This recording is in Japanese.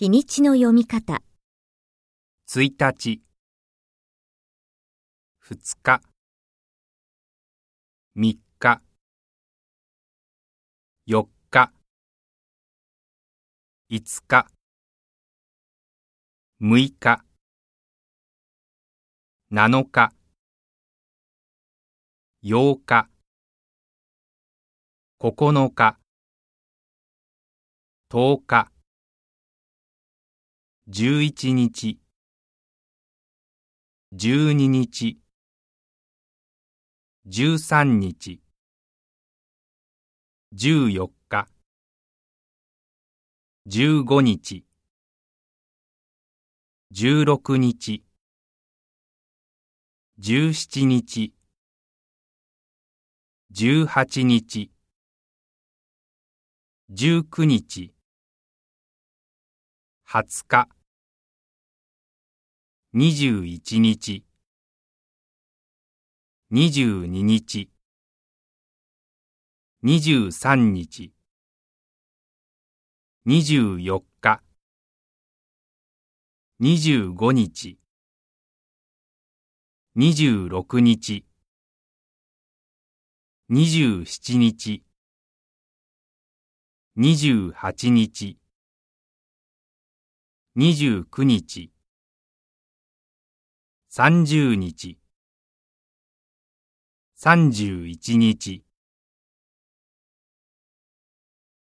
日にちの読み方、1日、2日、3日、4日、5日、6日、7日、8日、9日、10日、11日、12日、13日、14日、15日、16日、17日、18日、19日、20日、21日、22日、23日、24日、25日、26日、27日、28日、29日、30日、31日、